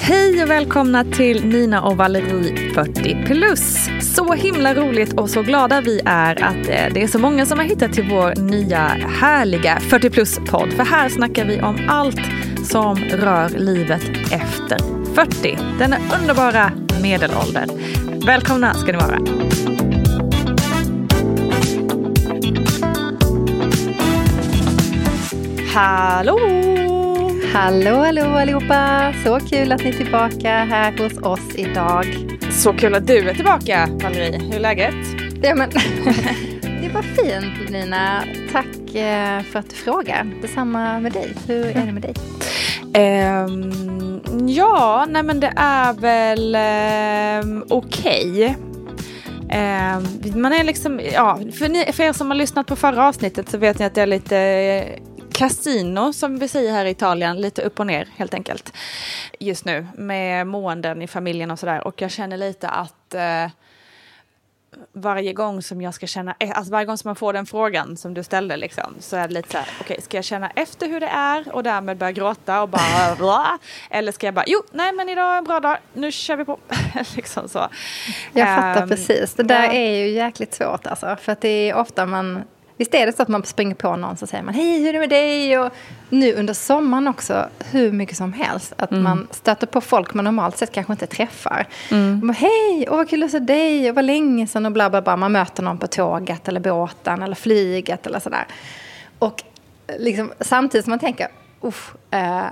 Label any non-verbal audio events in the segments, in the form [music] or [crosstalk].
Hej och välkomna till Nina och Valerie 40 plus. Så himla roligt och så glada vi är att eh, det är så många som har hittat till vår nya härliga 40 plus podd. För här snackar vi om allt som rör livet efter 40. Denna underbara medelålder. Välkomna ska ni vara. Hallå! Hallå, hallå allihopa! Så kul att ni är tillbaka här hos oss idag. Så kul att du är tillbaka Valerie. Hur är läget? Ja, men, [laughs] det var fint Nina. Tack eh, för att du frågar. Detsamma med dig. Hur är det med dig? Ehm, ja, nej men det är väl um, okej. Ehm, man är liksom, ja, för, ni, för er som har lyssnat på förra avsnittet så vet ni att det är lite casino som vi säger här i Italien, lite upp och ner helt enkelt. Just nu med måenden i familjen och sådär och jag känner lite att eh, varje gång som jag ska känna, eh, alltså varje gång som man får den frågan som du ställde liksom, så är det lite så här, okej, okay, ska jag känna efter hur det är och därmed börja gråta och bara [laughs] bla, eller ska jag bara, jo, nej men idag är en bra dag, nu kör vi på, [laughs] liksom så. Jag fattar Um, precis. Det där ja. är ju jäkligt svårt alltså. För att det är ofta man... Visst är det så att man springer på någon så säger man hej hur är det med dig? Och nu under sommaren också hur mycket som helst. Att man stöter på folk man normalt sett kanske inte träffar. Man bara, hej, åh vad kul att se dig och vad länge sedan och bla bla bla. Man möter någon på tåget eller båten eller flyget eller sådär. Och liksom, samtidigt som man tänker, uff, eh,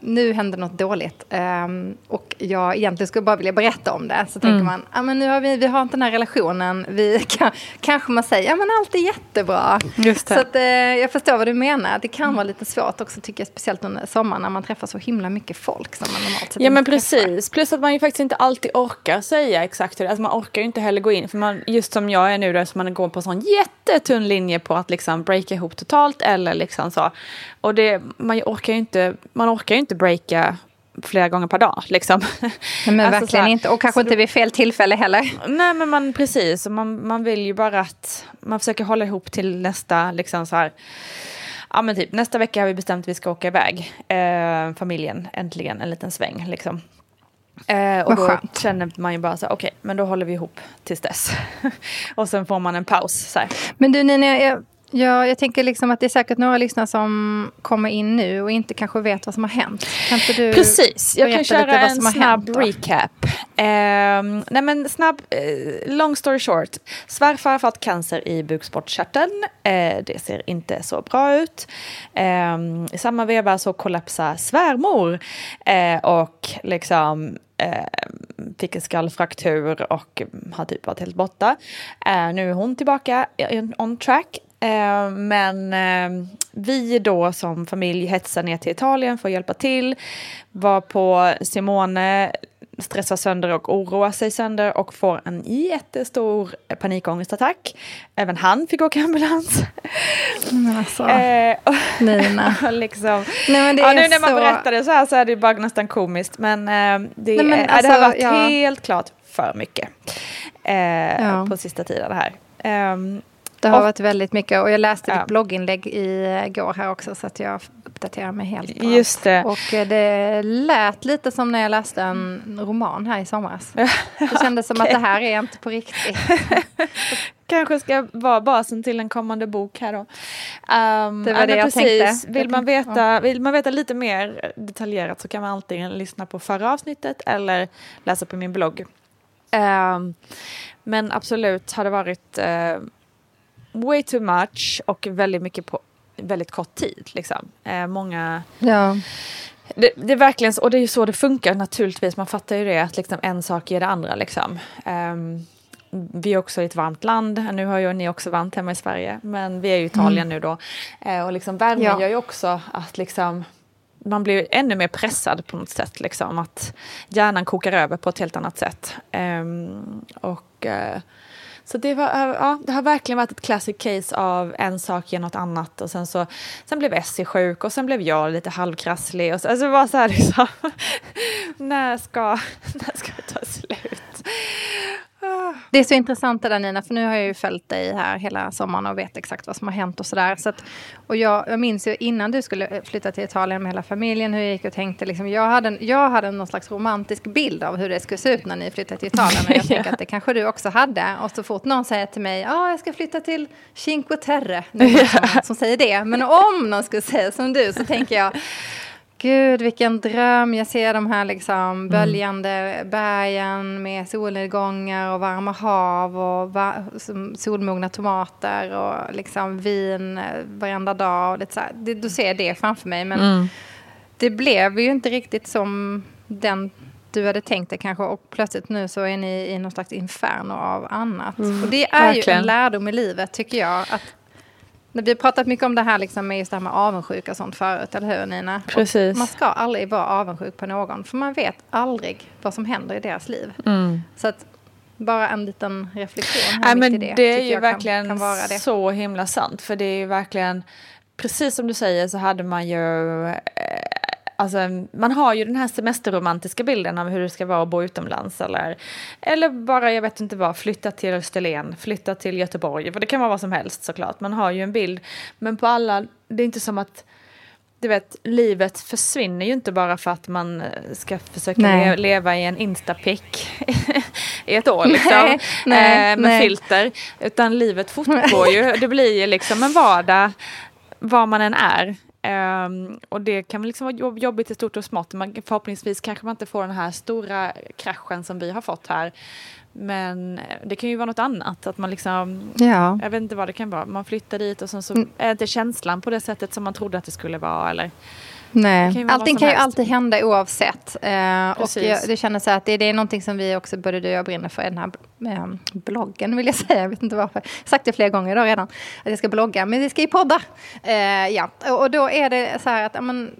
nu hände något dåligt ehm, och jag egentligen skulle bara vilja berätta om det. Så tänker man, ah, men nu har vi, vi har inte den här relationen. Vi [laughs] kan, kanske man säger, ja men allt är jättebra. Just det. Så att, eh, jag förstår vad du menar. Det kan vara lite svårt också tycker jag, speciellt under sommaren när man träffar så himla mycket folk som man normalt sett Ja men inte träffar. precis, plus att man ju faktiskt inte alltid orkar säga exakt hur det är. Alltså man orkar ju inte heller gå in, för man, just som jag är nu då, så man går på en sån jättetunn linje på att liksom breaka ihop totalt eller liksom så. Och det, man orkar ju inte, man orkar ju inte breaka flera gånger per dag liksom. Nej, men [laughs] Alltså, verkligen här, inte. Och kanske inte vid fel tillfälle heller. Nej men man precis, man, man vill ju bara att man försöker hålla ihop till nästa liksom så här. Ja men typ nästa vecka har vi bestämt att vi ska åka iväg. Eh, familjen äntligen en liten sväng liksom. Eh, och Vad då skönt. känner man ju bara så här, okej men då håller vi ihop tills dess. [laughs] och sen får man en paus så här. Men du Nina, jag, jag, jag tänker liksom att det är säkert några lyssnare som kommer in nu och inte kanske vet vad som har hänt. Kan inte du Precis, jag kan köra en som har snabb recap. Ehm, nej men snabb, eh, long story short. Svärfar har fått cancer i bukspottkörteln. Eh, det ser inte så bra ut. Ehm, I samma veva så kollapsar svärmor eh, och liksom fick en skallfraktur och har typ varit helt borta. Nu är hon tillbaka on track. Eh, men eh, vi då som familj hetsar ner till Italien för att hjälpa till. Var på Simone stressar sönder och oroar sig sönder och får en jättestor panikångestattack. Även han fick åka ambulans. Men alltså, Eh, och- Nina. [laughs] och liksom, Nej, men det ja, är nu när man så- berättar det så här så är det bara nästan komiskt. Men, eh, det, Nej, men är- det alltså, har varit ja. helt klart för mycket eh, Ja. på sista tiden här. Ehm, Det har varit väldigt mycket. Och jag läste Ja. ditt blogginlägg igår här också så att jag uppdaterar mig helt Just det. Och eh, det lät lite som när jag läste en roman här i somras. [laughs] Det kändes som att det här är inte på riktigt. [laughs] kanske ska vara basen till en kommande bok här då. Ehm, Det var det jag precis. tänkte. Vill man, veta, vill man veta lite mer detaljerat så kan man antingen lyssna på förra avsnittet eller läsa på min blogg. Ehm, men absolut har det varit eh, way too much och väldigt mycket på väldigt kort tid. Liksom. Eh, många Ja. det, det är verkligen så, och det är ju så det funkar naturligtvis. Man fattar ju det att liksom en sak ger det andra. Liksom. Ehm, vi är också i ett varmt land. Nu har ju ni också varmt hemma i Sverige. Men vi är i Italien nu då. Eh, och liksom värmen Ja. gör ju också att liksom man blir ännu mer pressad på något sätt. Liksom, att hjärnan kokar över på ett helt annat sätt. Um, och, uh, så det, var, eh, ja, det har verkligen varit ett classic case av en sak ger något annat. Och sen, så, sen blev Essie sjuk och sen blev jag lite halvkrasslig. Och så, alltså det var så här liksom, [laughs] när, ska, när ska det ta slut? Det är så intressant det där Nina, för nu har jag ju följt dig här hela sommaren och vet exakt vad som har hänt och sådär. Så och jag, jag minns ju innan du skulle flytta till Italien med hela familjen hur jag gick och tänkte. Liksom, jag, hade, jag hade någon slags romantisk bild av hur det skulle se ut när ni flyttade till Italien. Och [laughs] jag tänker yeah. att det kanske du också hade. Och så fort någon säger till mig, ja ah, jag ska flytta till Cinque Terre. Någon [laughs] som, som säger det. Men om någon skulle säga som du så tänker jag Gud, vilken dröm. Jag ser de här liksom mm. böljande mm. bergen med solnedgångar och varma hav och va solmogna tomater och liksom vin eh, varenda dag. Och lite så här. Det, då ser jag det framför mig. Men mm. det blev ju inte riktigt som den du hade tänkt dig kanske och plötsligt nu så är ni i någon slags inferno av annat. Mm, och det är verkligen. ju en lärdom i livet tycker jag. Att vi har pratat mycket om det här liksom med just det här med avundsjuka och sånt förut, eller hur Nina? Precis. Och man ska aldrig vara avundsjuk på någon, för man vet aldrig vad som händer i deras liv. Mm. Så att bara en liten reflektion här ja, men det, det är ju verkligen kan, kan så himla sant, för det är ju verkligen, precis som du säger så hade man ju eh, Alltså, man har ju den här semesterromantiska bilden av hur det ska vara att bo utomlands eller, eller bara, jag vet inte vad, flytta till Österlen, flytta till Göteborg, för det kan vara vad som helst såklart. Man har ju en bild, men på alla, det är inte som att du vet, livet försvinner ju inte bara för att man ska försöka le leva i en instapick [laughs] i ett år liksom, nej, nej, eh, med nej. filter. Utan livet fortgår ju, det blir ju liksom en vardag var man än är. Um, och det kan liksom vara jobbigt i stort och smått. Man, förhoppningsvis kanske man inte får den här stora kraschen som vi har fått här. Men eh, det kan ju vara något annat. Att man liksom, ja. Jag vet inte vad det kan vara. Man flyttar dit och sen så mm. är inte känslan på det sättet som man trodde att det skulle vara. Eller, Nej. Kan Allting kan ju alltid hända oavsett. Eh, och jag, det känns så att det, det, är någonting som vi också, både du och jag brinner för i den här eh, bloggen vill jag säga. Jag vet inte varför. Jag har sagt det flera gånger idag redan. Att jag ska blogga, men vi ska ju podda. Eh, ja. Och då är det så här att amen,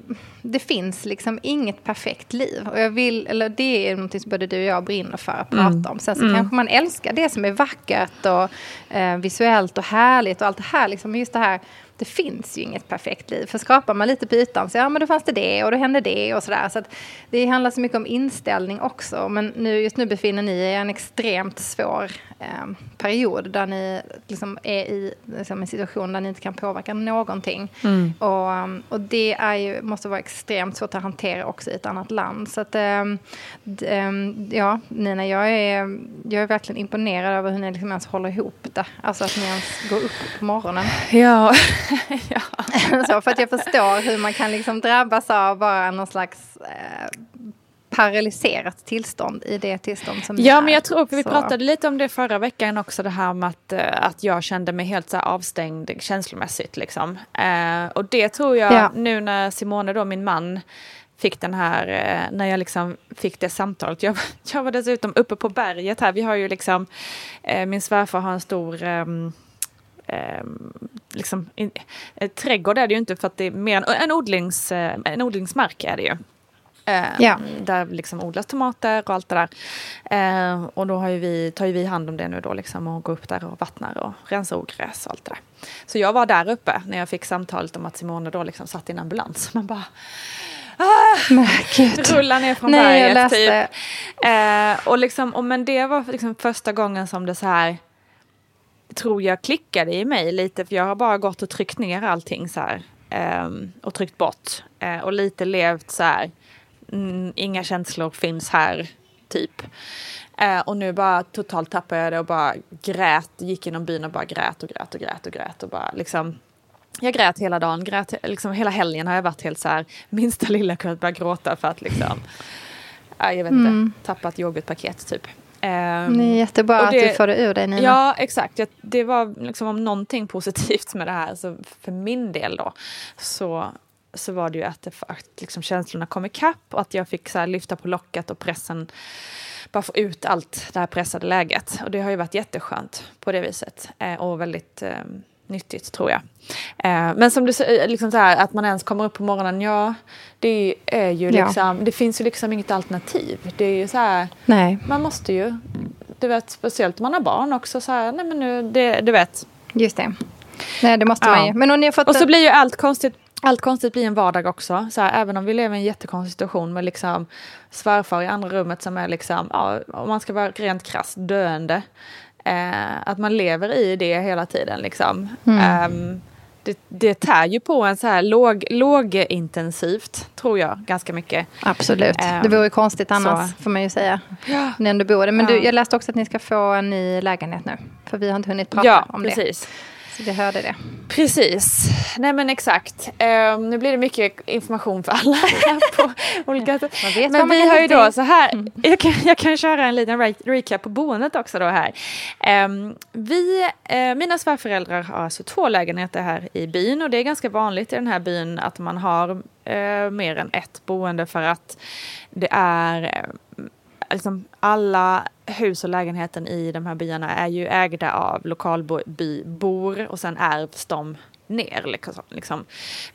det finns liksom inget perfekt liv. Och jag vill, eller det är någonting som både du och jag brinner för att prata mm. om. Sen så mm. kanske man älskar det som är vackert och eh, visuellt och härligt och allt det här. Liksom, just det här det finns ju inget perfekt liv. För skapar man lite på ytan så ja men då fanns det det och då hände det och sådär. Så att det handlar så mycket om inställning också. Men nu, just nu befinner ni er i en extremt svår eh, period där ni liksom är i liksom, en situation där ni inte kan påverka någonting. Mm. Och, um, och det är ju, måste vara extremt svårt att hantera också i ett annat land. Så att, eh, eh, ja, Nina, jag är, jag är verkligen imponerad över hur ni liksom ens håller ihop det. Alltså att ni ens går upp på morgonen. Ja. [laughs] ja. [laughs] så, för att jag förstår hur man kan liksom drabbas av bara någon slags eh, paralyserat tillstånd i det tillstånd som Ja, men jag tror, vi så. pratade lite om det förra veckan också, det här med att, eh, att jag kände mig helt så avstängd känslomässigt. Liksom. Eh, och det tror jag, ja. nu när Simone, då, min man, fick den här, eh, när jag liksom fick det samtalet. Jag, [laughs] jag var dessutom uppe på berget här, vi har ju liksom, eh, min svärfar har en stor ehm, eh, liksom, in, eh, trädgård är det ju inte för att det är mer en, en, odlings, eh, en odlingsmark är det ju. Eh, ja. Där liksom odlas tomater och allt det där. Eh, och då har vi, tar ju vi hand om det nu då liksom och går upp där och vattnar och rensar ogräs och allt det där. Så jag var där uppe när jag fick samtalet om att Simone då liksom satt i en ambulans. Man bara Ah, rulla ner från Nej, berget typ. Eh, och liksom, och men det var liksom första gången som det så här tror jag klickade i mig lite för jag har bara gått och tryckt ner allting så här. Um, och tryckt bort. Uh, och lite levt så här. Mm, inga känslor finns här, typ. Uh, och nu bara totalt tappade jag det och bara grät. Gick genom byn och bara grät och grät och grät och grät och bara liksom. Jag grät hela dagen, grät, liksom hela helgen har jag varit helt så här. Minsta lilla kunnat börja gråta för att liksom. Jag vet inte, mm. tappat yoghurtpaket typ. Um, det är jättebra det, att du får det ur dig Nina. Ja exakt, det var liksom om någonting positivt med det här, så för min del då, så, så var det ju att, det, att liksom känslorna kom ikapp och att jag fick så lyfta på locket och pressen, bara få ut allt det här pressade läget. Och det har ju varit jätteskönt på det viset. Eh, och väldigt, eh, nyttigt tror jag. Eh, men som du säger, liksom så här, att man ens kommer upp på morgonen, ja, det är ju Ja. liksom, det finns ju liksom inget alternativ. Det är ju så här, Nej, man måste ju, du vet, speciellt om man har barn också, så här, nej men nu, det, du vet. just det. Nej, det måste Ja. man ju. Men om ni har fått... Och så blir ju allt konstigt, allt konstigt blir en vardag också. Så här, även om vi lever i en jättekonstig situation med liksom svärfar i andra rummet som är liksom, ja, om man ska vara rent krasst, döende. Eh, att man lever i det hela tiden liksom. Ehm, det, det tär ju på en så här låg, lågintensivt, tror jag, ganska mycket. Absolut. Ehm, det vore ju konstigt annars, så. får man ju säga. Ja. Ni ändå bor där. Men Ja. du, jag läste också att ni ska få en ny lägenhet nu. För vi har inte hunnit prata Ja, om det. precis. Så vi hörde det. Precis. Nej men exakt. Ehm, nu blir det mycket information för alla [laughs] på olika sätt. Men vi har ju då så här, jag, kan, jag kan köra en liten re- recap på boendet också då här. Ehm, vi, eh, mina svärföräldrar har alltså två lägenheter här i byn och det är ganska vanligt i den här byn att man har eh, mer än ett boende för att det är eh, liksom alla hus och lägenheten i de här byarna är ju ägda av lokalbybor och sen ärvs de ner. Liksom, liksom.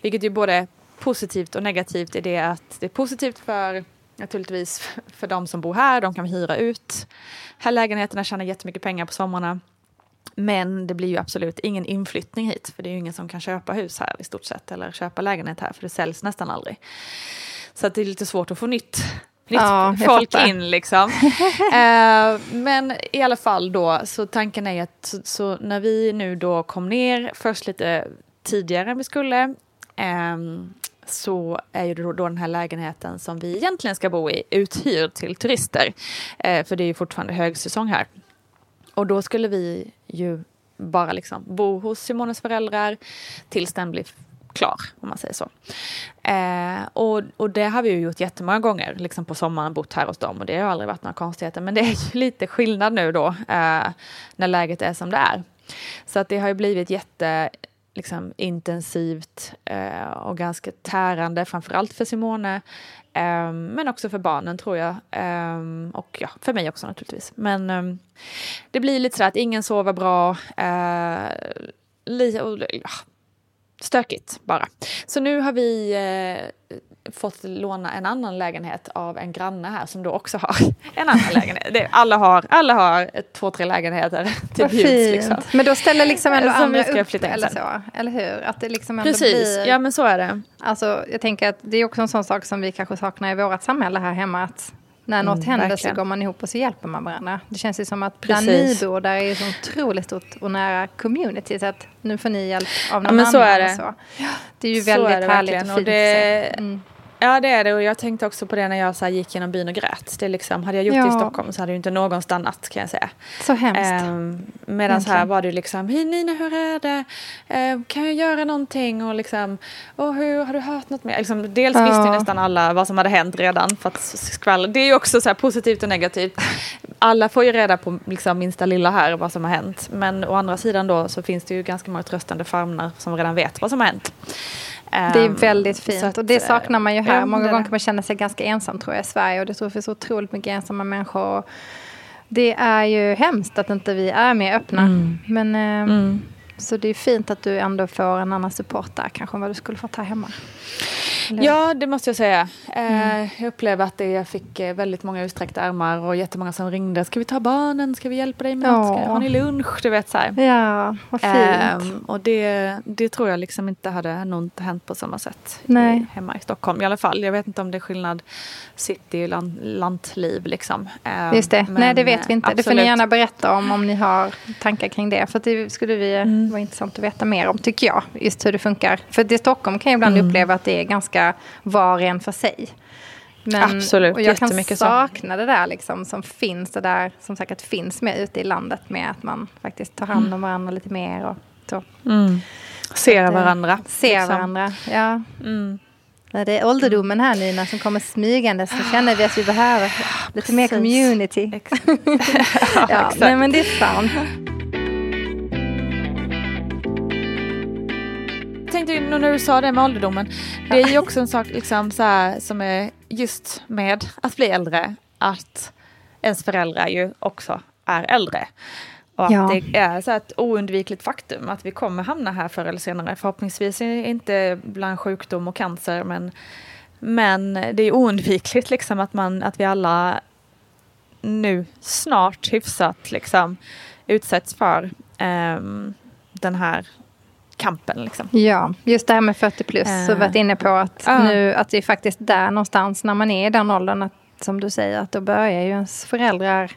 Vilket är både positivt och negativt i det att det är positivt för naturligtvis för de som bor här, de kan hyra ut här lägenheterna, tjänar jättemycket pengar på somrarna. Men det blir ju absolut ingen inflyttning hit, för det är ju ingen som kan köpa hus här i stort sett, eller köpa lägenhet här, för det säljs nästan aldrig. Så att det är lite svårt att få nytt, nytt Ja, folk fattar. in liksom. [laughs] eh, men i alla fall då, så tanken är att så, så när vi nu då kom ner, först lite tidigare än vi skulle, ehm, så är ju då, då den här lägenheten som vi egentligen ska bo i uthyrd till turister. Eh, för det är ju fortfarande högsäsong här. Och då skulle vi ju bara liksom bo hos Simones föräldrar tills den blir klar, om man säger så. Eh, och, och det har vi ju gjort jättemånga gånger, liksom på sommaren bott här hos dem och det har aldrig varit några konstigheter. Men det är ju [laughs] lite skillnad nu då, eh, när läget är som det är. Så att det har ju blivit jätte liksom, intensivt eh, och ganska tärande, framförallt för Simone. Eh, men också för barnen tror jag. Eh, och ja, för mig också naturligtvis. Men eh, det blir lite så att ingen sover bra. Eh, li, och, ja, stökigt bara. Så nu har vi eh, fått låna en annan lägenhet av en granne här som då också har [laughs] en annan lägenhet. Alla, har, alla har ett, två, tre lägenheter [laughs] till bjuds. fint. Liksom. Men då ställer liksom ändå Som andra ska upp flytta in eller sen. så. Eller hur? Att det liksom ändå Precis, blir... ja men så är det. Alltså, jag tänker att det är också en sån sak som vi kanske saknar i vårt samhälle här hemma. Att när något Mm, händer verkligen. så går man ihop och så hjälper man varandra. Det känns ju som att där ni Precis. bor, där är så otroligt stort och nära community. Så att nu får ni hjälp av någon Ja, men så annan. är det. och Så. Det är ju Så väldigt är det härligt verkligen, och och fint det- att se. Mm. Ja det är det och jag tänkte också på det när jag så gick genom byn och grät. Det liksom, hade jag gjort det i Ja. Stockholm så hade ju inte någon stannat kan jag säga. Så hemskt. Ehm, Medan här var det liksom, hej Nina hur är det? Ehm, kan jag göra någonting? Och liksom, och hur, har du hört något mer? Liksom, dels visste ju Ja. nästan alla vad som hade hänt redan. För att det är ju också så positivt och negativt. Alla får ju reda på liksom, minsta lilla här vad som har hänt. Men å andra sidan då så finns det ju ganska många tröstande famnar som redan vet vad som har hänt. Det är Ehm, väldigt fint att, och det eh, saknar man ju här. ja, Många gånger kan man känna sig ganska ensam tror jag i Sverige och det tror jag finns otroligt mycket ensamma människor. Och det är ju hemskt att inte vi är mer öppna. Mm. Men, eh, Mm. Så det är fint att du ändå får en annan support där kanske än vad du skulle fått här hemma. Eller- Ja, det måste jag säga. Mm. Eh, jag upplevde att jag fick eh, väldigt många utsträckta armar och jättemånga som ringde. Ska vi ta barnen? Ska vi hjälpa dig med något? Ska, har ni lunch? Du vet så här. Ja, vad fint. Ehm, och det, det tror jag liksom inte hade nog inte hänt på samma sätt i, hemma i Stockholm i alla fall. Jag vet inte om det är skillnad city och lantliv liksom. Ehm, Just det. Nej, det vet vi inte. eh, Det får ni absolut. gärna berätta om, om ni har tankar kring det. För det skulle vi Mm. Vara intressant att veta mer om, tycker jag. Just hur det funkar. För det i Stockholm kan jag ibland Mm. uppleva att det är ganska var en för sig. Men, Absolut, och jag kan jättemycket så. sakna det där liksom, som finns, det där som säkert finns med ute i landet med att man faktiskt tar hand om varandra lite mer och så. Mm. Ser eh, varandra. Ser liksom. varandra, ja. Mm. När det är ålderdomen här Nina som kommer smygande så känner vi att vi behöver lite mer community. [laughs] Ja, [laughs] exakt. nej men det är sant. Tänkte nu när du sa det med ålderdomen. Det är ju också en sak liksom, så här, som är just med att bli äldre. Att ens föräldrar ju också är äldre. Och att Ja. det är så ett oundvikligt faktum att vi kommer hamna här förr eller senare. Förhoppningsvis inte bland sjukdom och cancer men, men det är oundvikligt liksom att, man, att vi alla nu snart hyfsat liksom utsätts för ehm, den här kampen. Liksom. Ja, just det här med 40 plus. Så Eh. varit inne på att, Ja. nu, att det är faktiskt där någonstans när man är i den åldern. Att, som du säger, att då börjar ju ens föräldrar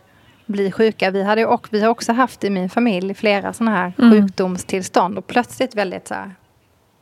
bli sjuka. Vi, hade, och, vi har också haft i min familj flera sådana här Mm. sjukdomstillstånd. Och plötsligt väldigt så här,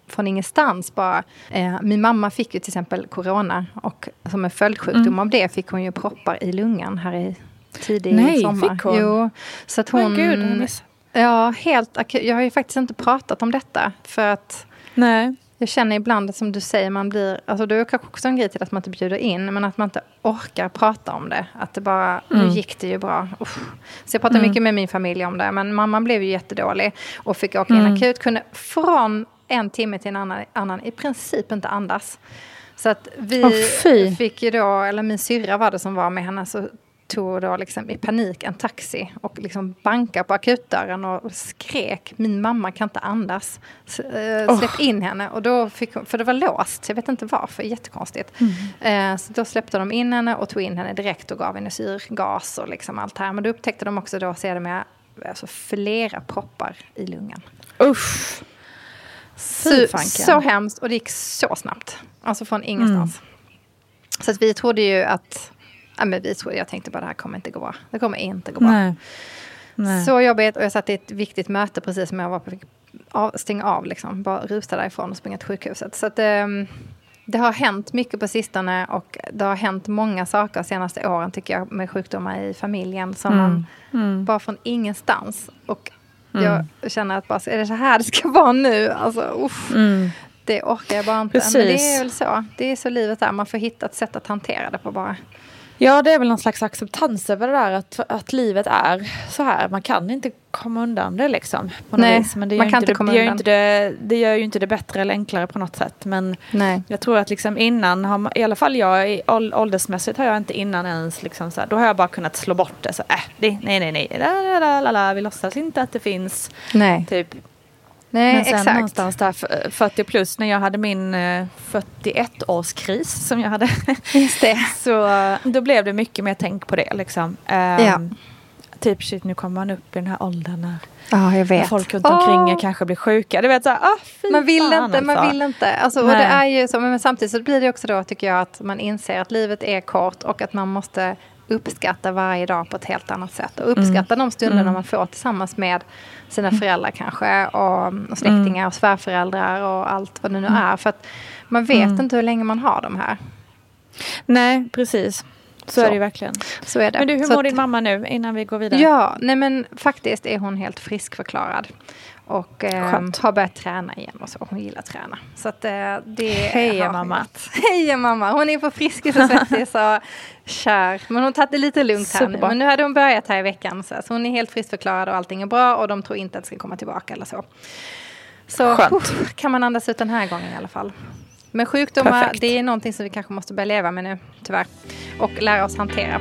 från ingenstans bara. Eh, min mamma fick ju till exempel corona. Och som en följdsjukdom Mm. av det fick hon ju proppar i lungan här i tidig Nej, sommar. fick hon? Jo, så att Men hon... gud, jag miss- Ja, helt akut. Jag har ju faktiskt inte pratat om detta. För att Nej. jag känner ibland som du säger, man blir... Alltså det är kanske också en grej till att man inte bjuder in, men att man inte orkar prata om det. Att det bara, nu gick det ju bra. Uff. Så jag pratar mycket med min familj om det, men mamman blev ju jättedålig och fick åka in akut. Kunde från en timme till en annan, annan i princip inte andas. Så att vi fy. fick ju då, eller min syrra var det som var med henne, så tog då liksom i panik en taxi och liksom bankade på akutdörren och skrek min mamma kan inte andas. S- eh, släpp in henne. Och då fick hon, för det var låst, jag vet inte varför, jättekonstigt. Eh, så då släppte de in henne och tog in henne direkt och gav henne syrgas och liksom allt här. Men då upptäckte de också då sedermera alltså flera proppar i lungan. Usch. Så, så hemskt och det gick så snabbt. Alltså från ingenstans. Så att vi trodde ju att... Ja, men vi jag tänkte bara det här kommer inte gå bra. Det kommer inte gå bra. Nej. Nej. Så jobbigt och jag satt i ett viktigt möte precis som jag var på att stänga av. Liksom. Bara rusa därifrån och springa till sjukhuset. Så att, ehm, det har hänt mycket på sistone och det har hänt många saker de senaste åren tycker jag med sjukdomar i familjen som man Mm. bara från ingenstans. Och jag känner att bara, är det så här det ska [laughs] vara nu? Alltså, uff, Mm. Det orkar jag bara inte. Men det Precis. är väl så. Det är så livet är. Man får hitta ett sätt att hantera det på bara. Ja, det är väl någon slags acceptans över det där att, att livet är så här. Man kan inte komma undan det liksom. Nej, vis. Men det man gör, kan inte inte det, komma det, gör undan. inte det, det gör ju inte det bättre eller enklare på något sätt. Men Nej. jag tror att liksom innan, har man, i alla fall jag åldersmässigt har jag inte innan ens liksom så här, då har jag bara kunnat slå bort det. Så, äh, det nej, nej, nej, la, la, la, la, la, vi låtsas inte att det finns. Nej, Typ Nej exakt. någonstans där f- 40 plus när jag hade min eh, 41-årskris som jag hade. [laughs] Just det. så eh, då blev det mycket mer tänk på det liksom. Ehm, Ja. Typ shit nu kommer man upp i den här åldern när, Ja, jag vet. folk runt omkring er kanske blir sjuka. Du vet såhär, ah, fy Man vill inte, man alltså. vill inte. Alltså, och det är ju så, men samtidigt så blir det också då tycker jag att man inser att livet är kort och att man måste uppskatta varje dag på ett helt annat sätt. Och uppskatta de stunderna man får tillsammans med sina föräldrar kanske och, och släktingar och svärföräldrar och allt vad det nu är. För att man vet inte hur länge man har de här. Nej, precis. Så, Så. är det verkligen. Så är det. Men du, hur Så mår att- din mamma nu innan vi går vidare? Ja, nej men faktiskt är hon helt friskförklarad. Och eh, har börjat träna igen och så. Hon gillar att träna. Så att eh, det Heja, mamma. Heja mamma! Hon är på Friskis och Svettis och kär. Men hon tagit det lite lugnt här nu. Superbra. Men nu hade hon börjat här i veckan. Så, så hon är helt friskförklarad och allting är bra. Och de tror inte att det ska komma tillbaka eller så. Så uff, kan man andas ut den här gången i alla fall. Men sjukdomar, Perfekt. det är någonting som vi kanske måste börja leva med nu, tyvärr. Och lära oss hantera.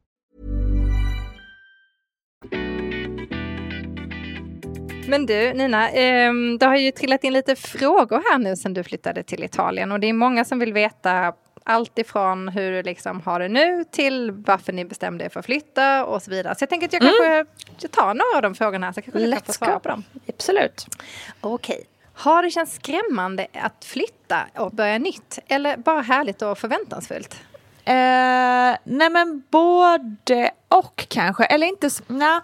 Men du Nina, eh, det har ju trillat in lite frågor här nu sen du flyttade till Italien och det är många som vill veta allt ifrån hur du liksom har det nu till varför ni bestämde er för att flytta och så vidare. Så jag tänker att jag kanske mm. jag tar några av de frågorna så kanske du kan få svara på dem. Absolut. Okej. Okay. Har det känts skrämmande att flytta och börja nytt eller bara härligt och förväntansfullt? Eh, nej men både och kanske, eller inte, nej,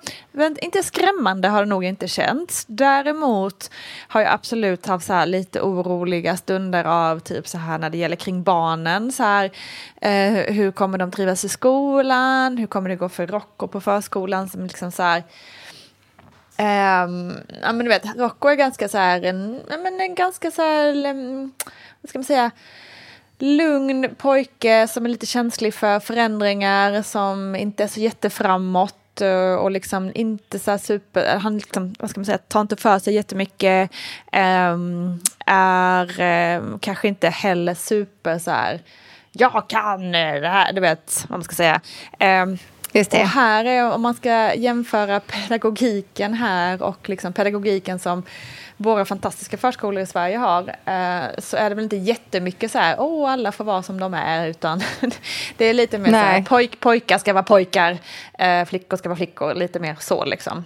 inte skrämmande har det nog inte känts. Däremot har jag absolut haft så lite oroliga stunder av typ så här när det gäller kring barnen. Så här, eh, hur kommer de trivas i skolan? Hur kommer det gå för Rocco på förskolan? Som liksom så här, Um, ja men du vet, Rocco är ganska så här, en, men en ganska så här, um, vad ska man säga, lugn pojke som är lite känslig för förändringar, som inte är så jätteframåt eh, och liksom inte så super, han liksom, vad ska man säga, tar inte för sig jättemycket, um, är um, kanske inte heller super så här, jag kan det här, du vet vad man ska säga. Um, Just det. Och här är, om man ska jämföra pedagogiken här och liksom pedagogiken som våra fantastiska förskolor i Sverige har eh, så är det väl inte jättemycket så här, åh oh, alla får vara som de är, utan [laughs] det är lite mer Nej. så här, pojk, pojkar ska vara pojkar, eh, flickor ska vara flickor, lite mer så liksom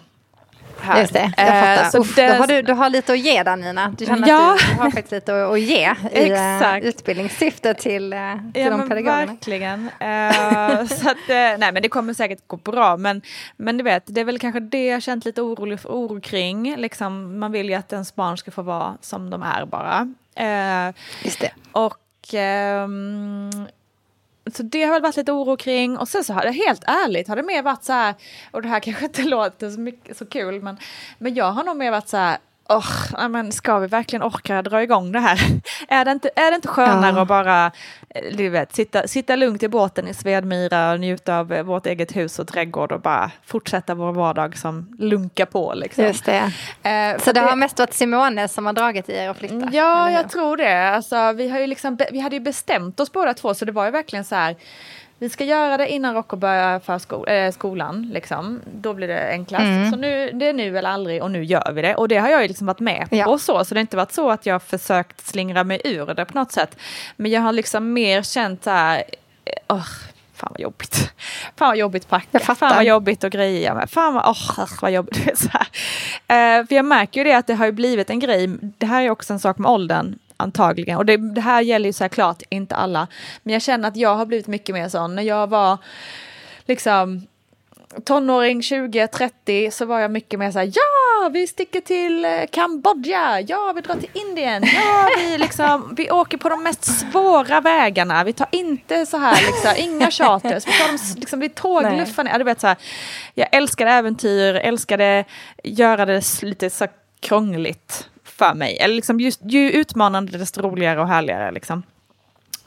här. Just det, jag eh, fattar. Eh, Uff, det... då har du, du har lite att ge där Nina. Du känner ja. att du, har faktiskt lite att, ge i [laughs] uh, utbildningssyfte till, uh, till ja, de pedagogerna. Verkligen. [laughs] Så att, nej men det kommer säkert gå bra. Men, men du vet, det är väl kanske det jag känt lite orolig, oro kring. Liksom, man vill ju att ens barn ska få vara som de är bara. Just det. Och um, så det har varit lite oro kring. Och sen så har det helt ärligt har det mer varit så här och det här kanske inte [laughs] låter så, mycket, så kul men, men jag har nog mer varit så här oh, men ska vi verkligen orka dra igång det här? [laughs] är, det inte, är det inte skönare ja. att bara eh, du vet, sitta, sitta lugnt i båten i Svedmyra och njuta av eh, vårt eget hus och trädgård och bara fortsätta vår vardag som lunkar på? Liksom. Just det. Eh, Så det, det, har mest varit Simone som har dragit i er att flytta? Ja, jag tror det. Alltså, vi, har ju liksom, vi hade ju bestämt oss båda två så det var ju verkligen så här vi ska göra det innan Rocco börjar försko- äh, skolan. Liksom. Då blir det enklast. Mm. Så nu, det är nu eller aldrig och nu gör vi det. Och det har jag ju liksom varit med på. Ja. Så, så det har inte varit så att jag försökt slingra mig ur det på något sätt. Men jag har liksom mer känt så här, oh, fan vad jobbigt. [laughs] Fan vad jobbigt packa, fan vad jobbigt att greja med. Fan vad, oh, vad jobbigt. [laughs] Så här. Uh, för jag märker ju det att det har blivit en grej. Det här är också en sak med åldern antagligen. Och det, det här gäller ju såklart inte alla. Men jag känner att jag har blivit mycket mer sån. När jag var liksom tonåring 20-30 så var jag mycket mer så här, ja vi sticker till eh, Kambodja, ja vi drar till Indien, ja vi liksom, vi åker på de mest svåra vägarna, vi tar inte så här liksom, inga charters, vi tar liksom, vi tågluffar ner, du vet så här, jag älskade äventyr, älskade göra det lite så krångligt för mig. Eller liksom just, ju utmanande desto roligare och härligare. Liksom.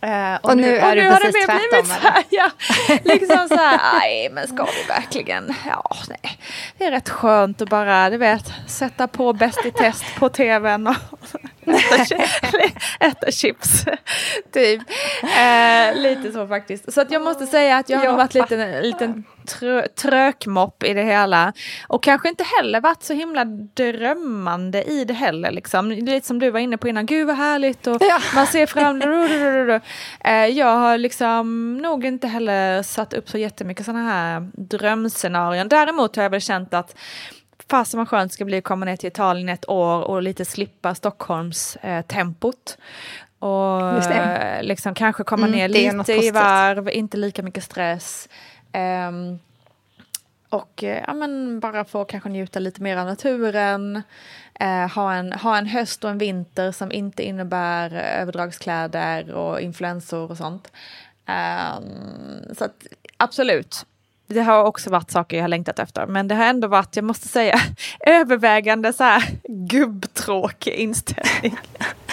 Uh, och, och, nu, nu är och nu precis det tvärtom? Så här, ja, [laughs] liksom så här, nej men ska vi verkligen? Ja, nej. Det är rätt skönt att bara, du vet, sätta på Bäst i test på tvn och äta, [laughs] äta chips. typ. Uh, lite så faktiskt. Så att jag måste säga att jag har varit lite, en liten trö trökmopp i det hela. Och kanske inte heller varit så himla drömmande i det heller. Liksom. Lite som du var inne på innan, gud vad härligt och ja. man ser fram eh, Jag har liksom nog inte heller satt upp så jättemycket sådana här drömscenarion. Däremot har jag väl känt att fasen vad skönt ska bli att komma ner till Italien ett år och lite slippa Stockholms eh. Och liksom kanske komma mm, ner lite i varv, inte lika mycket stress. Och eh, ja, men bara få kanske njuta lite mer av naturen. Uh, ha, en, ha en höst och en vinter som inte innebär överdragskläder och influensor och sånt. Um, så att, absolut, det har också varit saker jag har längtat efter. Men det har ändå varit, jag måste säga, [laughs] övervägande så här gubbtråkig inställning. [laughs]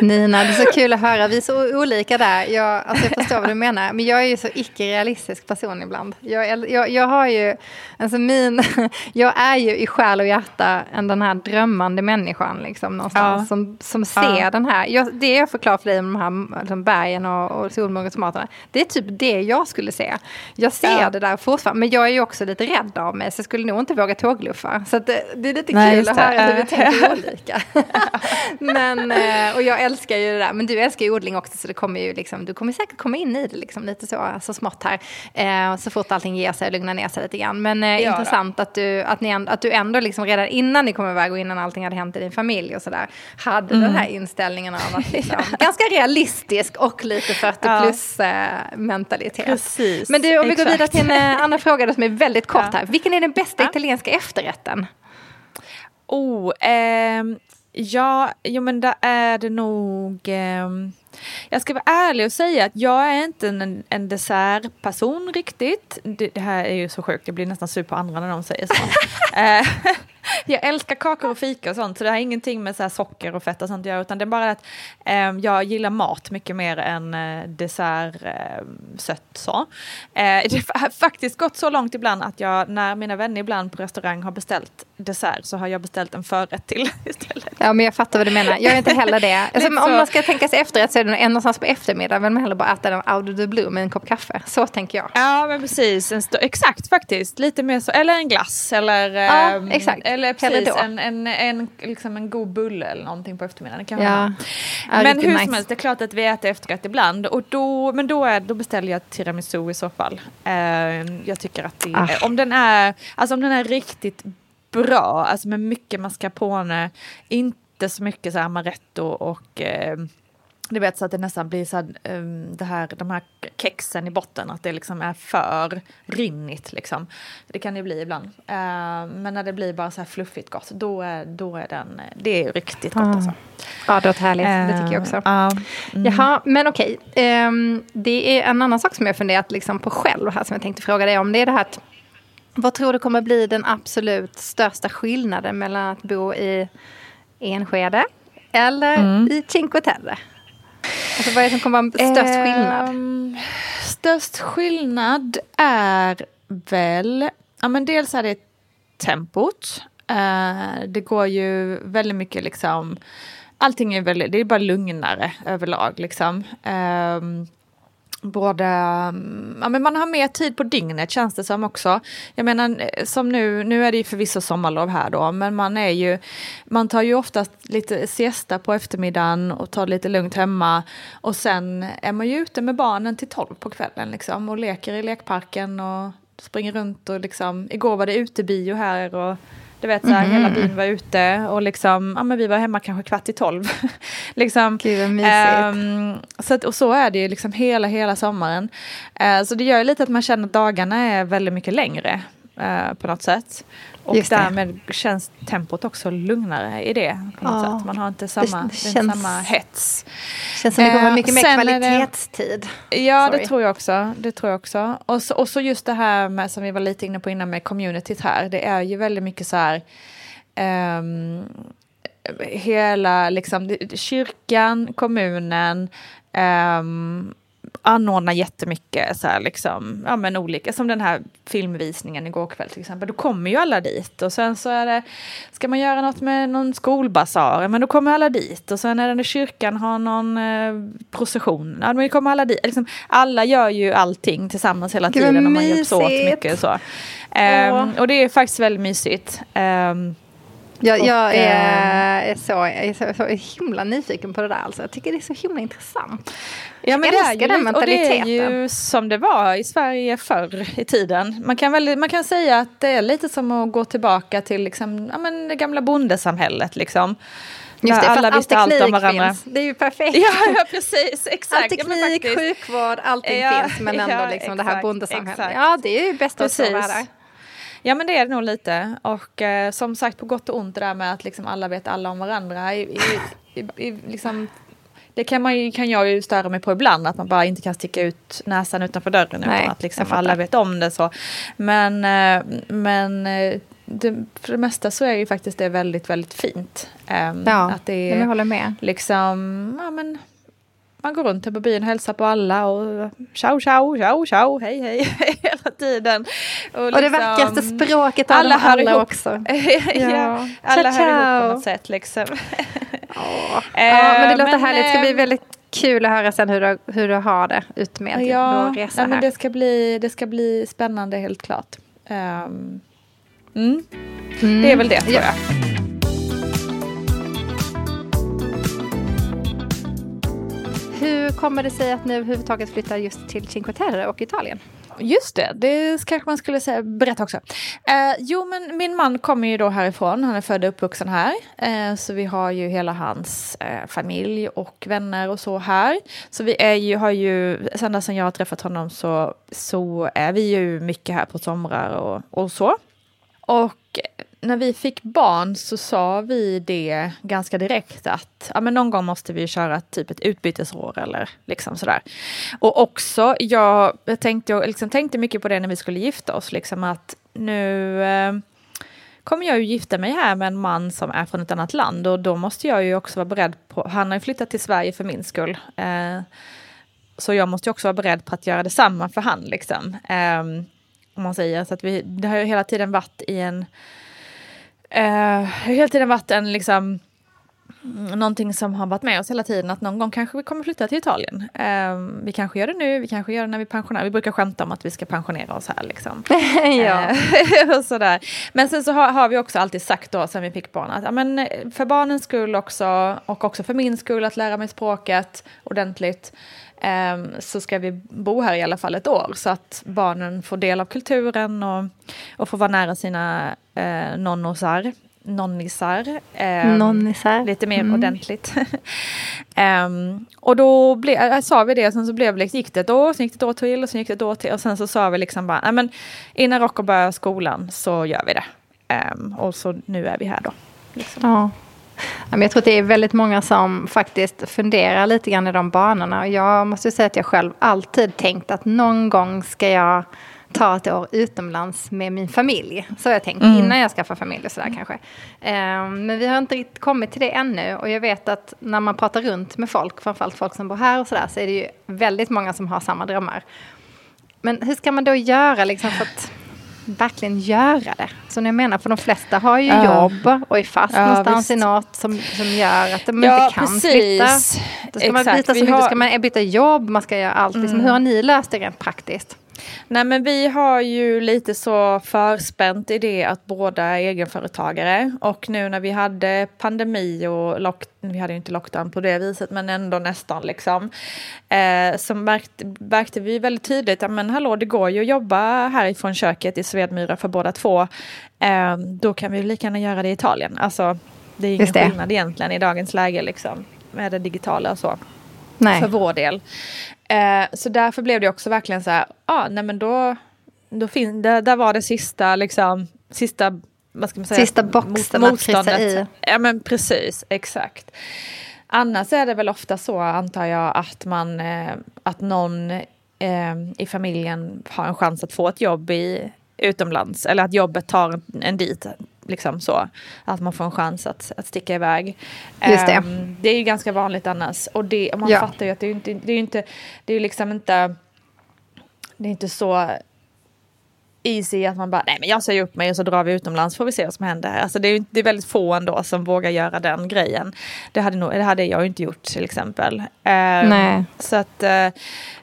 Nina, det är så kul att höra. Vi är så olika där. Jag, alltså jag förstår vad du menar. Men jag är ju så icke-realistisk person ibland. Jag, jag, jag har ju, alltså min, [laughs] jag är ju i själ och hjärta en den här drömmande människan liksom någonstans. Ja. Som, som ser ja. den här, jag, det jag förklarar för dig om de här liksom bergen och, och solmorgontomaterna. Det är typ det jag skulle se. Jag ser ja. det där fortfarande. Men jag är ju också lite rädd av mig. Så jag skulle nog inte våga tågluffa. Så det, det, är lite Nej, kul att höra hur vi tänker olika. [laughs] men, eh, och jag älskar ju det där. Men du älskar ju odling också. Så det kommer ju liksom, du kommer säkert komma in i det liksom, lite så, så smått här. Eh, så fort allting ger sig och lugnar ner sig lite grann. Men eh, ja, intressant att du, att, ni, att du ändå liksom redan innan ni kom iväg och innan allting hade hänt i din familj och sådär. Hade mm. den här inställningen av att liksom, [laughs] ganska realistisk och lite 40 ja. plus eh, mentalitet. Precis. Men du, om vi går vidare till en eh, annan fråga som är väldigt kort här. Vilken är den bästa italienska efterrätten? Oh, eh, ja, jo men där är det nog... Eh, jag ska vara ärlig och säga att jag är inte en, en dessertperson riktigt. Det, det, här är ju så sjukt, jag blir nästan sur på andra när de säger så. [laughs] Jag älskar kakor och fika och sånt, så det har ingenting med så socker och fett och sånt att göra, utan det är bara att eh, jag gillar mat mycket mer än eh, dessert, eh, sött så. Eh, det har [laughs] faktiskt gått så långt ibland att jag, när mina vänner ibland på restaurang har beställt dessert, så har jag beställt en förrätt till [laughs] istället. Ja, men jag fattar vad du menar. Jag är inte heller det. [laughs] Alltså, om man ska tänka sig efterrätt så är det någonstans på eftermiddagen, vill man hellre bara äta den out of the blue med en kopp kaffe. Så tänker jag. Ja, men precis. exakt faktiskt. Lite mer så, eller en glass eller... Ja, ehm, exakt eller precis, en, en, en, liksom en god bulle eller någonting på eftermiddagen. kan ja. Men hur nice. som helst, det är klart att vi äter efterrätt ibland. Och då, men då, är, då beställer jag tiramisu i så fall. Uh, jag tycker att det, ah. om, den är, alltså om den är riktigt bra, alltså med mycket mascarpone, inte så mycket så amaretto och uh, du vet så att det nästan blir så här, um, det här, de här kexen i botten, att det liksom är för rinnigt liksom. Det kan det bli ibland. Uh, men när det blir bara så här fluffigt gott, då är, då är den, det är riktigt gott alltså. Ja, det låter härligt. Uh, det tycker jag också. Uh, mm. Jaha, men okej. Um, det är en annan sak som jag funderat liksom på själv här som jag tänkte fråga dig om. Det är det här att, vad tror du kommer bli den absolut största skillnaden mellan att bo i Enskede eller mm. i Cinque Terre? Alltså vad är det som kommer vara störst skillnad? Um, störst skillnad är väl, ja men dels är det tempot. Uh, det går ju väldigt mycket liksom, allting är väldigt, det är bara lugnare överlag liksom. Um, både, mm, ja men man har mer tid på dygnet känns det som också. Jag menar som nu, nu är det ju förvisso sommarlov här då, men man är ju, man tar ju oftast lite siesta på eftermiddagen och tar det lite lugnt hemma och sen är man ju ute med barnen till tolv på kvällen liksom och leker i lekparken och springer runt och liksom, igår var det utebio här och du vet, så här, mm. hela byn var ute och liksom, ja, men vi var hemma kanske kvart i tolv. [laughs] liksom, Gud, um, så att, och så är det ju liksom hela, hela sommaren. Uh, så det gör ju lite att man känner att dagarna är väldigt mycket längre uh, på något sätt. Och Just därmed det. känns tempot också lugnare i det. På något ja. sätt. Man har inte samma, det, känns, samma hets. känns som det går mycket mer kvalitetstid. Det, ja, Sorry. det tror jag också. Det tror jag också. Och, så, och så just det här med, som vi var lite inne på innan med communityt här. Det är ju väldigt mycket så här... Um, hela liksom, kyrkan, kommunen, um, anordnar jättemycket så här liksom, ja men olika, som den här filmvisningen igår kväll till exempel, då kommer ju alla dit och sen så är det, ska man göra något med någon skolbasar, men då kommer alla dit och sen är det när kyrkan har någon eh, procession, ja då kommer alla dit, liksom, alla gör ju allting tillsammans hela tiden och man hjälps åt mycket så. Um, och det är faktiskt väldigt mysigt. Um, jag, jag är, är, så, jag är så, så himla nyfiken på det där. Alltså. Jag tycker det är så himla intressant. Ja, men jag älskar det ju, den mentaliteten. Och det är ju som det var i Sverige förr i tiden. Man kan, väl, man kan säga att det är lite som att gå tillbaka till liksom, ja, men det gamla bondesamhället. Liksom. Just det, alla visste allt om varandra. Finns. Det är ju perfekt. Ja, ja precis. Exakt. All teknik, ja, sjukvård, allting ja, finns. Men ändå liksom exakt, det här bondesamhället. Ja, det är ju bäst av två världar. Ja men det är det nog lite. Och eh, som sagt på gott och ont det där med att liksom alla vet alla om varandra. I, i, i, liksom, det kan, man kan jag ju störa mig på ibland, att man bara inte kan sticka ut näsan utanför dörren Nej, utan att liksom alla vet om det. så. Men, eh, men eh, det, för det mesta så är ju faktiskt det väldigt, väldigt fint. Um, Ja, att det är jag håller med. liksom, ja men man går runt här på byn och hälsar på alla och ciao, ciao, ciao, ciao, hej, [laughs] hej, hela tiden. Och det vackraste språket av alla alla, hör alla ihop. också. [laughs] ja, alla Ciao, hör ihop på något sätt liksom. Ja, [laughs] Eh, men det låter men, härligt. Det ska bli eh, väldigt kul att höra sen hur du, hur du har det ut med Ja, vår resa ja men det ska, bli, det ska bli spännande helt klart. Ehm, mm. Det är väl det tror Ja. jag. Hur kommer det sig att ni överhuvudtaget flyttar just till Cinque Terre och Italien? Just det, det kanske man skulle säga, berätta också. Eh, jo, men min man kommer ju då härifrån, han är född och uppvuxen här. Eh, så vi har ju hela hans eh, familj och vänner och så här. Så vi är ju, har ju, sen sen jag har träffat honom så, så är vi ju mycket här på somrar och, och så. Och när vi fick barn så sa vi det ganska direkt att ja, men någon gång måste vi köra typ ett utbytesår eller liksom sådär. Och också, jag, jag tänkte, jag liksom tänkte mycket på det när vi skulle gifta oss, liksom att nu eh, kommer jag ju gifta mig här med en man som är från ett annat land och då måste jag ju också vara beredd på, han har ju flyttat till Sverige för min skull. Eh, så jag måste också vara beredd på att göra detsamma för han liksom. Eh, om man säger så att vi, det har ju hela tiden varit i en Eh, det har hela tiden varit en liksom mm, någonting som har varit med oss hela tiden att någon gång kanske vi kommer flytta till Italien. Eh, vi kanske gör det nu, vi kanske gör det när vi pensionerar. Vi brukar skämta om att vi ska pensionera oss här liksom. [laughs] ja. Eh, [laughs] och sådär. Men sen så har, har vi också alltid sagt då sen vi fick barn att ja, men, eh, för barnens skull också och också för min skull att lära mig språket ordentligt så ska vi bo här i alla fall ett år så att barnen får del av kulturen och, och får vara nära sina eh, nonnosar, nonnisar. ehm, Nonnisar. Lite mer ordentligt. [laughs] Ehm, och då ble, äh, sa vi det, sen så blev det, gick det ett år, sen gick det ett år till och sen gick det ett år till och sen så sa vi liksom bara, "Nej, men innan Rocco börjar skolan så gör vi det. Ehm, och så nu är vi här då. Liksom. Ja. Jag tror att det är väldigt många som faktiskt funderar lite grann i de banorna. Jag måste säga att jag själv alltid tänkt att någon gång ska jag ta ett år utomlands med min familj. Så har jag tänkt innan jag skaffar familj och sådär kanske. Ehm, men vi har inte riktigt kommit till det ännu. Och jag vet att när man pratar runt med folk, framförallt folk som bor här och sådär, så är det ju väldigt många som har samma drömmar. Men hur ska man då göra liksom för att verkligen göra det? Så jag menar, för de flesta har ju Ja. jobb och är fast Ja, någonstans visst. i något som, som gör att de Ja, inte kan precis. flytta. Då ska man Exakt. byta, Vi så mycket, har- Mm. ska man byta jobb, man ska göra allt. Liksom, hur har ni löst det rent praktiskt? Nej men vi har ju lite så förspänt i det att båda är egenföretagare och nu när vi hade pandemi och lock, vi hade ju inte lockdown på det viset men ändå nästan liksom. Eh, så märkte, märkte vi väldigt tydligt att men hallå det går ju att jobba härifrån köket i Svedmyra för båda två. Eh, då kan vi lika gärna göra det i Italien. Alltså det är ingen skillnad egentligen i dagens läge liksom med det digitala och så Nej. för vår del. Eh, så därför blev det också verkligen så här, ah, nej men då, då fin- där, där var det sista, liksom, sista, vad ska man säga? Sista boxen att kryssa i. Ja men precis, exakt. Annars är det väl ofta så, antar jag, att man, eh, att någon eh, i familjen har en chans att få ett jobb i utomlands, eller att jobbet tar en, en dit, liksom så. Att man får en chans att, att sticka iväg. Just det. Ehm, det är ju ganska vanligt annars. Och det, man Ja. fattar ju att det är ju inte, det är inte, det är ju liksom inte, det är inte så easy att man bara, nej men jag säger upp mig och så drar vi utomlands får vi se vad som händer. Alltså det är, det är väldigt få ändå som vågar göra den grejen. Det hade, nog, det hade jag inte gjort till exempel. Ehm, Nej. Så att eh,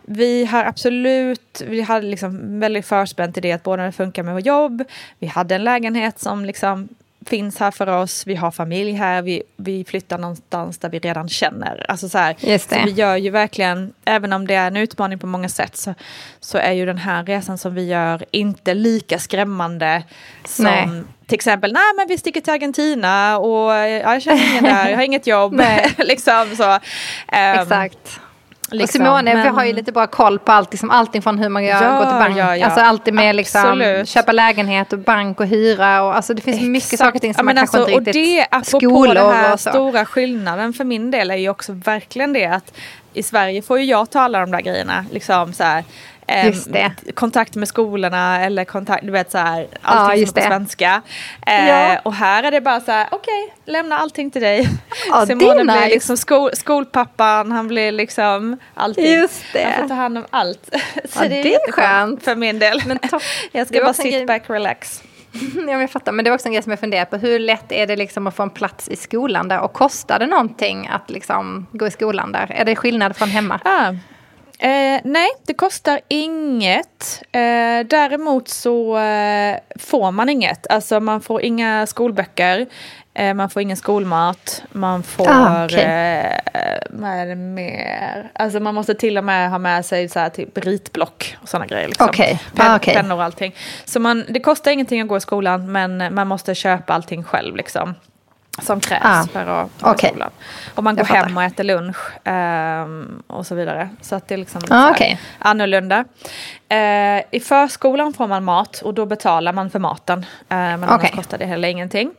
vi har absolut, vi hade liksom väldigt förspänt i det att båda funkar med vårt jobb. Vi hade en lägenhet som liksom finns här för oss, vi har familj här, vi, vi flyttar någonstans där vi redan känner. Alltså så här. Så vi gör ju verkligen, även om det är en utmaning på många sätt, så, så är ju den här resan som vi gör inte lika skrämmande som Nej. till exempel, nej men vi sticker till Argentina och ja, jag känner ingen [laughs] där, jag har inget jobb. [laughs] Liksom så. Ehm, Exakt. Liksom, och Simone, vi men- har ju lite bra koll på allt, liksom, allting från hur man gör, Ja, går till bank. ja, ja. Alltså alltid med liksom, köpa lägenhet och bank och hyra. Och, alltså, det finns mycket Exakt. saker och ting som man kanske alltså, inte och riktigt... det, apropå skolor den här och så. stora skillnaden för min del är ju också verkligen det att i Sverige får ju jag tala de där grejerna. Liksom så här, det. Kontakt med skolorna eller kontakt, du vet så här, allting just som är på svenska. Eh, Ja. Och här är det bara så här, okej, lämna allting till dig. Ja, [laughs] Simone blir nice. liksom skol, skolpappan, han blir liksom allting. Just det. Han får ta hand om allt. [laughs] Så Ja, det är, det är skönt. för min del. Men topp. [laughs] Jag ska bara sit back, relax. Ja, men jag fattar. Men det var också en grej som jag funderade på. Hur lätt är det liksom att få en plats i skolan där? Och kostar det någonting att liksom gå i skolan där? Är det skillnad från hemma? Ah. Eh, nej, det kostar inget. Eh, däremot så eh, får man inget. Alltså man får inga skolböcker. Eh, man får ingen skolmat. Man får... Ah, okej. eh, det mer? Alltså man måste till och med ha med sig så här typ ritblock och sådana grejer. Liksom. Okej. Pen, Ah, okej. Pennor och allting. Så man, det kostar ingenting att gå i skolan men man måste köpa allting själv liksom. Som krävs Ah, för att gå i skolan. Och man går hem och äter lunch ehm, och så vidare. Så att det är liksom Ah, okej. annorlunda. Eh, I förskolan får man mat och då betalar man för maten. Eh, men annars Okej. kostar det heller ingenting.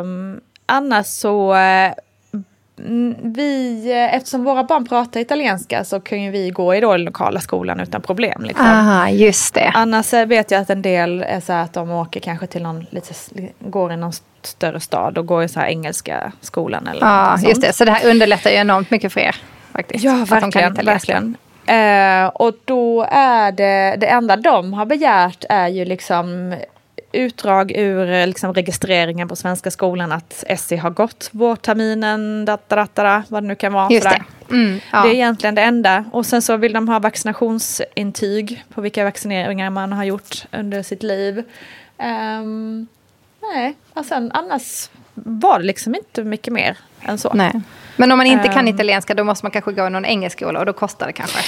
Um, annars så mm, vi, eftersom våra barn pratar italienska så kan ju vi gå i den lokala skolan utan problem. Liksom. Aha, just det. Annars vet jag att en del är så att de åker kanske till någon, lite, går i någon större stad och går i så här engelska skolan eller Ja, just det. Så det här underlättar ju enormt mycket för er. Faktiskt. Ja, Att de kan verkligen. verkligen. Eh, och då är det, det enda de har begärt är ju liksom utdrag ur liksom registreringen på Svenska skolan att SE har gått vårterminen, dattaratara, vad det nu kan vara. Just det. Mm, ja. Det är egentligen det enda. Och sen så vill de ha vaccinationsintyg på vilka vaccineringar man har gjort under sitt liv. Ehm, nej, och sen annars var det liksom inte mycket mer än så. Nej. Men om man inte kan Ehm. italienska då måste man kanske gå i någon engelsk skola och då kostar det kanske.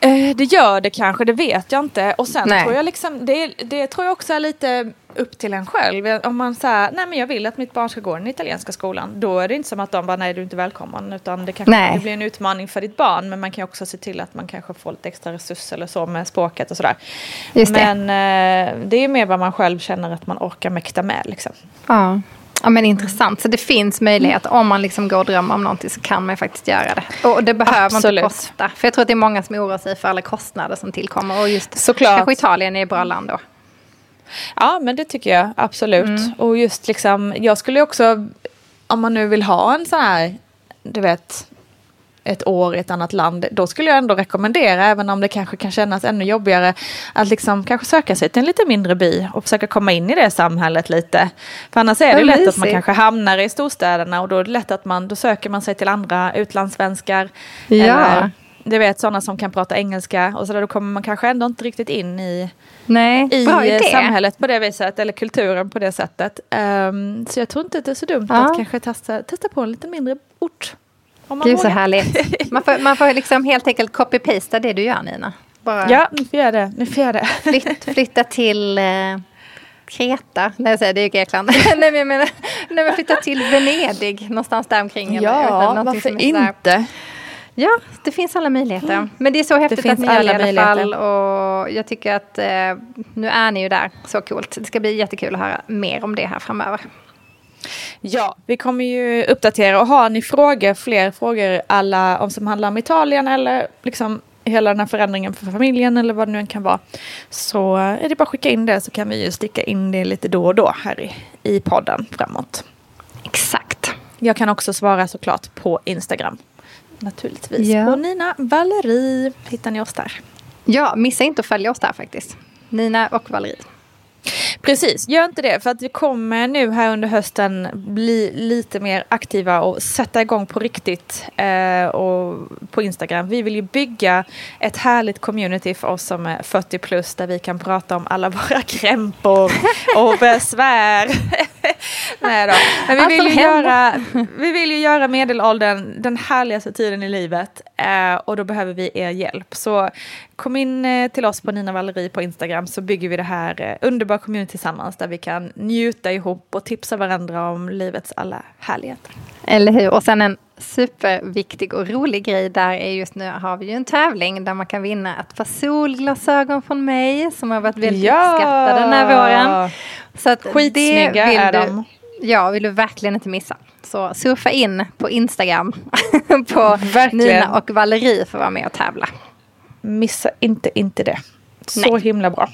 Eh, det gör det kanske, det vet jag inte. Och sen Nej. tror jag liksom, det, det tror jag också är lite upp till en själv. Om man säger, nej men jag vill att mitt barn ska gå den italienska skolan. Då är det inte som att de bara, nej du är inte välkommen. Utan det kanske Nej. det blir en utmaning för ditt barn. Men man kan också se till att man kanske får lite extra resurser eller så med språket och sådär. Just det. men eh, det är mer vad man själv känner att man orkar mäkta med liksom. Ja. ja, men intressant. Så det finns möjlighet. Om man liksom går och drömmer om någonting så kan man faktiskt göra det. Och det behöver Absolut. inte kosta. För jag tror att det är många som oroar sig för alla kostnader som tillkommer. Och just Såklart. kanske Italien är ett bra land då. Ja, men det tycker jag absolut. Mm. Och just liksom, jag skulle också, om man nu vill ha en sån här, du vet, ett år i ett annat land, då skulle jag ändå rekommendera, även om det kanske kan kännas ännu jobbigare, att liksom kanske söka sig till en lite mindre by och försöka komma in i det samhället lite. För annars är det Vad lätt att man mysigt. kanske hamnar i storstäderna och då är det lätt att man, då söker man sig till andra utlandssvenskar. Ja. Eller, du vet, sådana som kan prata engelska och så där, då kommer man kanske ändå inte riktigt in i Nej, i samhället på det viset, eller kulturen på det sättet. Ehm, så jag tror inte att det är så dumt Ja. att kanske testa, testa på en lite mindre ort. Om man Gud så härligt. [laughs] Man får, man får liksom helt enkelt copy-pasta det du gör Nina. Bara Ja, nu får jag det. Nu får jag det. flytt, flytta till eh, Kreta. Nej, jag säger det är Grekland. [laughs] nej, men jag menar, nej, men flytta till Venedig. Någonstans där omkring. eller- ja, någonting varför sådär- inte? Ja, det finns alla möjligheter. Men det är så häftigt finns att ni gör det i alla fall. Och jag tycker att eh, nu är ni ju där. Så coolt. Det ska bli jättekul att höra mer om det här framöver. Ja, vi kommer ju uppdatera och har ni frågor, fler frågor alla om som handlar om Italien eller liksom hela den här förändringen för familjen eller vad det nu än kan vara. Så är det bara att skicka in det så kan vi ju sticka in det lite då och då här i, i podden framåt. Exakt. Jag kan också svara såklart på Instagram. Naturligtvis. Ja. På Nina Valerie hittar ni oss där. Ja, missa inte att följa oss där faktiskt. Nina och Valerie. Precis, gör inte det för att vi kommer nu här under hösten bli lite mer aktiva och sätta igång på riktigt eh, och på Instagram. Vi vill ju bygga ett härligt community för oss som är 40 plus där vi kan prata om alla våra [laughs] krämpor och besvär. [laughs] Nej då. Men vi vill, ju göra, vi vill ju göra medelåldern den härligaste tiden i livet eh, och då behöver vi er hjälp. Så kom in eh, till oss på Nina Valerie på Instagram så bygger vi det här eh, underbara community tillsammans där vi kan njuta ihop och tipsa varandra om livets alla härligheter. Eller hur? Och sen en superviktig och rolig grej där är just nu har vi ju en tävling där man kan vinna ett par solglasögon från mig som har varit väldigt Ja! uppskattade den här våren. Så att Skitsnygga det vill är du, de. Ja, vill du verkligen inte missa. Så surfa in på Instagram [laughs] på Verkligen. Nina och Valerie för att vara med och tävla. missa inte, inte det. Så Nej. himla bra.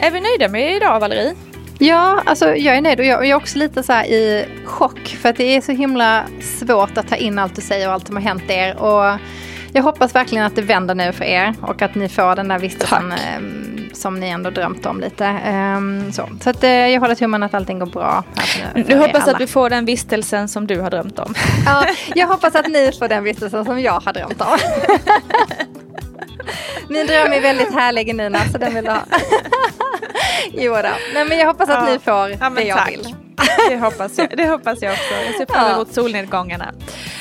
Är vi nöjda med idag Valerie? Ja, alltså jag är nöjd och jag, jag är också lite så här i chock för att det är så himla svårt att ta in allt du säger och allt som har hänt er. Och jag hoppas verkligen att det vänder nu för er och att ni får den där vistelsen ehm, som ni ändå drömt om lite. Ehm, så så att, eh, jag håller tummen att allting går bra. Du hoppas alla. att vi får den vistelsen som du har drömt om. Ja, jag hoppas att ni får den vistelsen som jag har drömt om. [laughs] Min dröm är väldigt härlig Nina, så den vill du ha. [laughs] jo då. Nej, men jag hoppas att Ja. ni får Ja, det jag tack. vill. Det hoppas jag, det hoppas jag också. Jag ser fram Ja. emot solnedgångarna.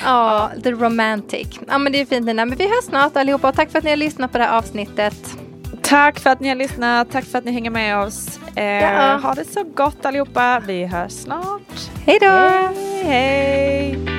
Ja, the romantic. Ja, men det är fint Nina. Men vi hörs snart allihopa och tack för att ni har lyssnat på det här avsnittet. Tack för att ni har lyssnat. Tack för att ni hänger med oss. Eh, Ja. Ha det så gott allihopa. Vi hörs snart. Hej då! Hej, hej.